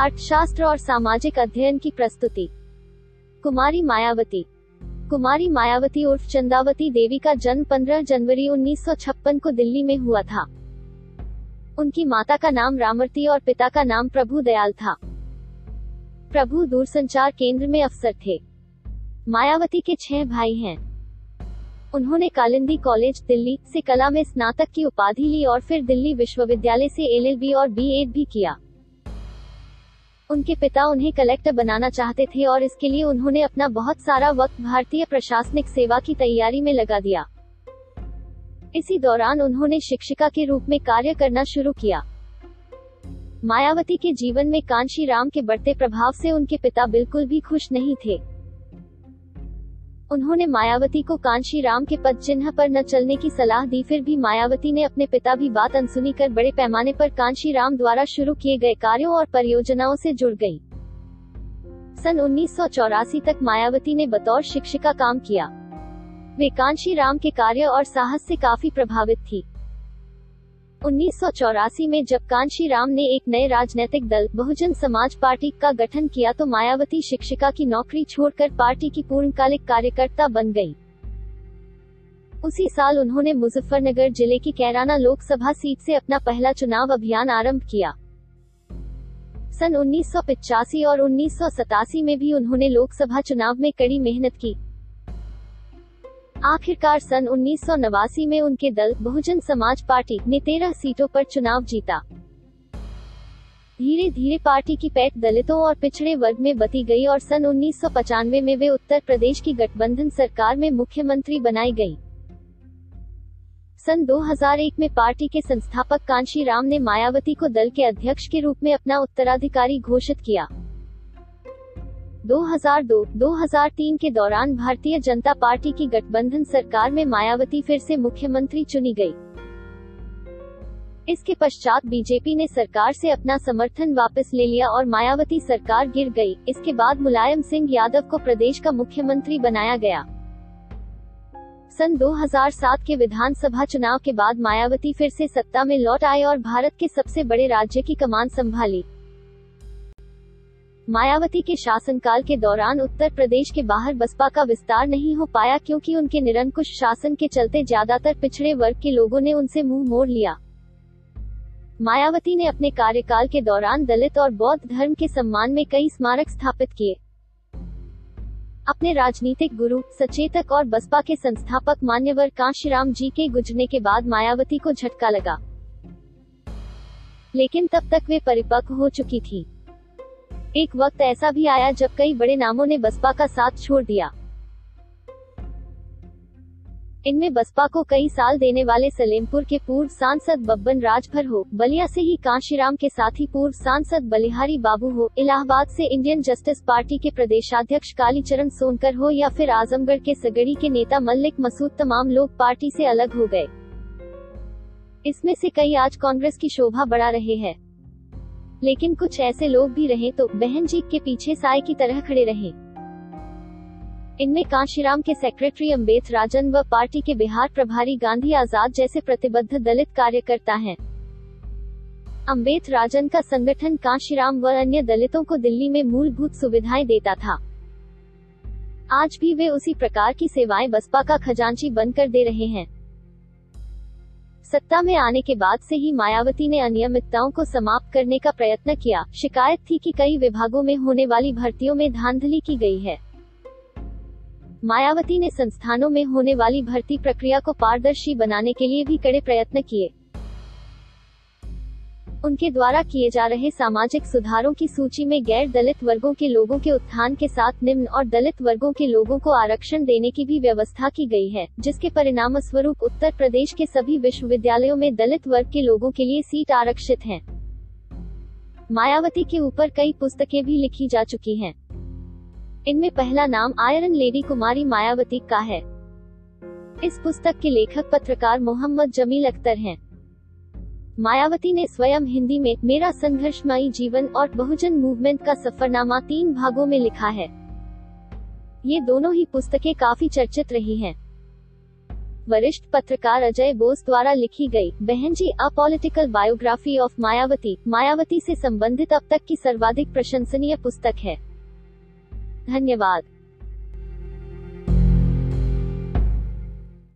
अर्थशास्त्र और सामाजिक अध्ययन की प्रस्तुति। कुमारी मायावती। कुमारी मायावती उर्फ़ चंदावती देवी का जन्म 15 जनवरी 1956 को दिल्ली में हुआ था। उनकी माता का नाम रामरती और पिता का नाम प्रभु दयाल था। प्रभु दूरसंचार केंद्र में अफसर थे। मायावती के छह भाई हैं। उन्होंने कालिंदी कॉलेज, दिल्ली से कला में स्नातक की उपाधि ली और फिर दिल्ली विश्वविद्यालय से एलएलबी और बीएड भी किया। उनके पिता उन्हें कलेक्टर बनाना चाहते थे और इसके लिए उन्होंने अपना बहुत सारा वक्त भारतीय प्रशासनिक सेवा की तैयारी में लगा दिया। इसी दौरान उन्होंने शिक्षिका के रूप में कार्य करना शुरू किया। मायावती के जीवन में कांशी राम के बढ़ते प्रभाव से उनके पिता बिल्कुल भी खुश नहीं थे। उन्होंने मायावती को कांशी राम के पद चिन्ह पर न चलने की सलाह दी, फिर भी मायावती ने अपने पिता भी बात अनसुनी कर बड़े पैमाने पर कांशी राम द्वारा शुरू किए गए कार्यों और परियोजनाओं से जुड़ गई। सन उन्नीस सौ चौरासी तक मायावती ने बतौर शिक्षिका काम किया। वे कांशी राम के कार्य और साहस से काफ़ी प्रभावित थी। उन्नीस सौ चौरासी में जब कांशी राम ने एक नए राजनीतिक दल, बहुजन समाज पार्टी का गठन किया तो मायावती शिक्षिका की नौकरी छोड़कर पार्टी की पूर्णकालिक कार्यकर्ता बन गई। उसी साल उन्होंने मुजफ्फरनगर ज़िले की कैराना लोकसभा सीट से अपना पहला चुनाव अभियान आरंभ किया सन उन्नीस और उन्नीस सौ सतासी में भी उन्होंने लोकसभा चुनाव में कड़ी मेहनत की आखिरकार सन उन्नीस सौ नवासी में उनके दल बहुजन समाज पार्टी ने तेरह सीटों पर चुनाव जीता। धीरे धीरे पार्टी की पैठ दलितों और पिछड़े वर्ग में बती गई और सन उन्नीस में वे उत्तर प्रदेश की गठबंधन सरकार में मुख्यमंत्री बनाई गई सन 2001 में पार्टी के संस्थापक कांशी राम ने मायावती को दल के अध्यक्ष के रूप में अपना उत्तराधिकारी घोषित किया। 2002-2003 के दौरान भारतीय जनता पार्टी की गठबंधन सरकार में मायावती फिर से मुख्यमंत्री चुनी गई। इसके पश्चात बीजेपी ने सरकार से अपना समर्थन वापस ले लिया और मायावती सरकार गिर गई। इसके बाद मुलायम सिंह यादव को प्रदेश का मुख्यमंत्री बनाया गया सन 2007 के विधानसभा चुनाव के बाद मायावती फिर से सत्ता में लौट आए और भारत के सबसे बड़े राज्य की कमान संभाली मायावती के शासनकाल के दौरान उत्तर प्रदेश के बाहर बसपा का विस्तार नहीं हो पाया क्योंकि उनके निरंकुश शासन के चलते ज़्यादातर पिछड़े वर्ग के लोगों ने उनसे मुँह मोड़ लिया। मायावती ने अपने कार्यकाल के दौरान दलित और बौद्ध धर्म के सम्मान में कई स्मारक स्थापित किए। अपने राजनीतिक गुरु, सचेतक और बसपा के संस्थापक मान्यवर कांशीराम जी के गुजरने के बाद मायावती को झटका लगा। लेकिन तब तक वे परिपक्व हो चुकी थी। एक वक्त ऐसा भी आया जब कई बड़े नामों ने बसपा का साथ छोड़ दिया। इनमें बसपा को कई साल देने वाले सलेमपुर के पूर्व सांसद बब्बन राजभर हो, बलिया से ही कांशीराम के साथ ही पूर्व सांसद बलिहारी बाबू हो, इलाहाबाद से इंडियन जस्टिस पार्टी के प्रदेशाध्यक्ष कालीचरण सोनकर हो या फिर आजमगढ़ के सगड़ी के नेता मल्लिक मसूद, तमाम लोग पार्टी से अलग हो गए। इसमें से कई आज कांग्रेस की शोभा बढ़ा रहे हैं। लेकिन कुछ ऐसे लोग भी रहे तो बहन जी के पीछे साय की तरह खड़े रहे। इनमें कांशीराम के सेक्रेटरी अम्बेद राजन व पार्टी के बिहार प्रभारी गांधी आज़ाद जैसे प्रतिबद्ध दलित कार्यकर्ता हैं। अम्बेद राजन का संगठन कांशीराम व अन्य दलितों को दिल्ली में मूलभूत सुविधाएँ देता था। आज भी वे उसी प्रकार की सेवाएँ बसपा का खजांची बनकर दे रहे हैं। सत्ता में आने के बाद से ही मायावती ने अनियमितताओं को समाप्त करने का प्रयत्न किया। शिकायत थी कि कई विभागों में होने वाली भर्तियों में धांधली की गई है। मायावती ने संस्थानों में होने वाली भर्ती प्रक्रिया को पारदर्शी बनाने के लिए भी कड़े प्रयत्न किए। उनके द्वारा किए जा रहे सामाजिक सुधारों की सूची में गैर दलित वर्गों के लोगों के उत्थान के साथ निम्न और दलित वर्गों के लोगों को आरक्षण देने की भी व्यवस्था की गई है, जिसके परिणाम स्वरूप उत्तर प्रदेश के सभी विश्वविद्यालयों में दलित वर्ग के लोगों के लिए सीट आरक्षित है मायावती के ऊपर कई पुस्तकें भी लिखी जा चुकी हैं। इनमें पहला नाम आयरन लेडी कुमारी मायावती का है इस पुस्तक के लेखक पत्रकार मोहम्मद जमील अख्तर हैं। मायावती ने स्वयं हिंदी में मेरा संघर्षमयी जीवन और बहुजन मूवमेंट का सफरनामा तीन भागों में लिखा है। ये दोनों ही पुस्तकें काफ़ी चर्चित रही हैं। वरिष्ठ पत्रकार अजय बोस द्वारा लिखी गई Behenji a political biography of Mayawati Mayawati से संबंधित अब तक की सर्वाधिक प्रशंसनीय पुस्तक है। धन्यवाद।